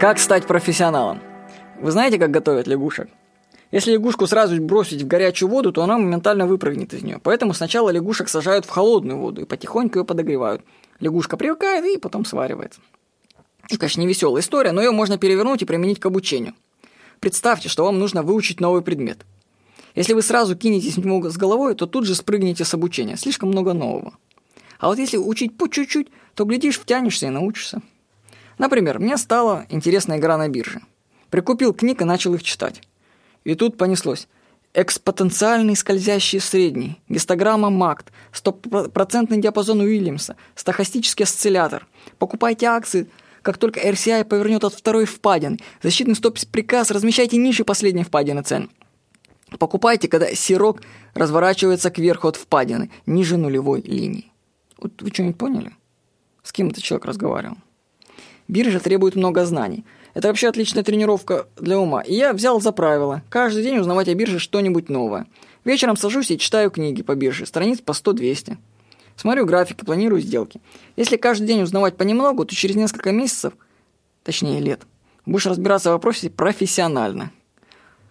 Как стать профессионалом? Вы знаете, как готовят лягушек? Если лягушку сразу бросить в горячую воду, то она моментально выпрыгнет из нее. Поэтому сначала лягушек сажают в холодную воду и потихоньку ее подогревают. Лягушка привыкает и потом сваривается. Это, конечно, не веселая история, но ее можно перевернуть и применить к обучению. Представьте, что вам нужно выучить новый предмет. Если вы сразу кинетесь в него с головой, то тут же спрыгнете с обучения. Слишком много нового. А вот если учить по чуть-чуть, то, глядишь, втянешься и научишься. Например, мне стала интересна игра на бирже. Прикупил книг и начал их читать. И тут понеслось. Экспотенциальный скользящий средний, гистограмма МАКТ, стопроцентный диапазон Уильямса, стохастический осциллятор. Покупайте акции, как только RCI повернет от второй впадины. Защитный стоп-приказ, размещайте ниже последней впадины цен. Покупайте, когда сирок разворачивается кверху от впадины, ниже нулевой линии. Вот вы что-нибудь поняли? С кем этот человек разговаривал? Биржа требует много знаний. Это вообще отличная тренировка для ума. И я взял за правило каждый день узнавать о бирже что-нибудь новое. Вечером сажусь и читаю книги по бирже, страниц по 100-200. Смотрю графики, планирую сделки. Если каждый день узнавать понемногу, то через несколько месяцев, точнее лет, будешь разбираться в вопросе профессионально.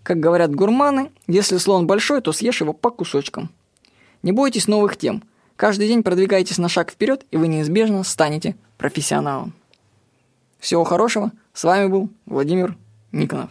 Как говорят гурманы, если слон большой, то съешь его по кусочкам. Не бойтесь новых тем. Каждый день продвигайтесь на шаг вперед, и вы неизбежно станете профессионалом. Всего хорошего. С вами был Владимир Никонов.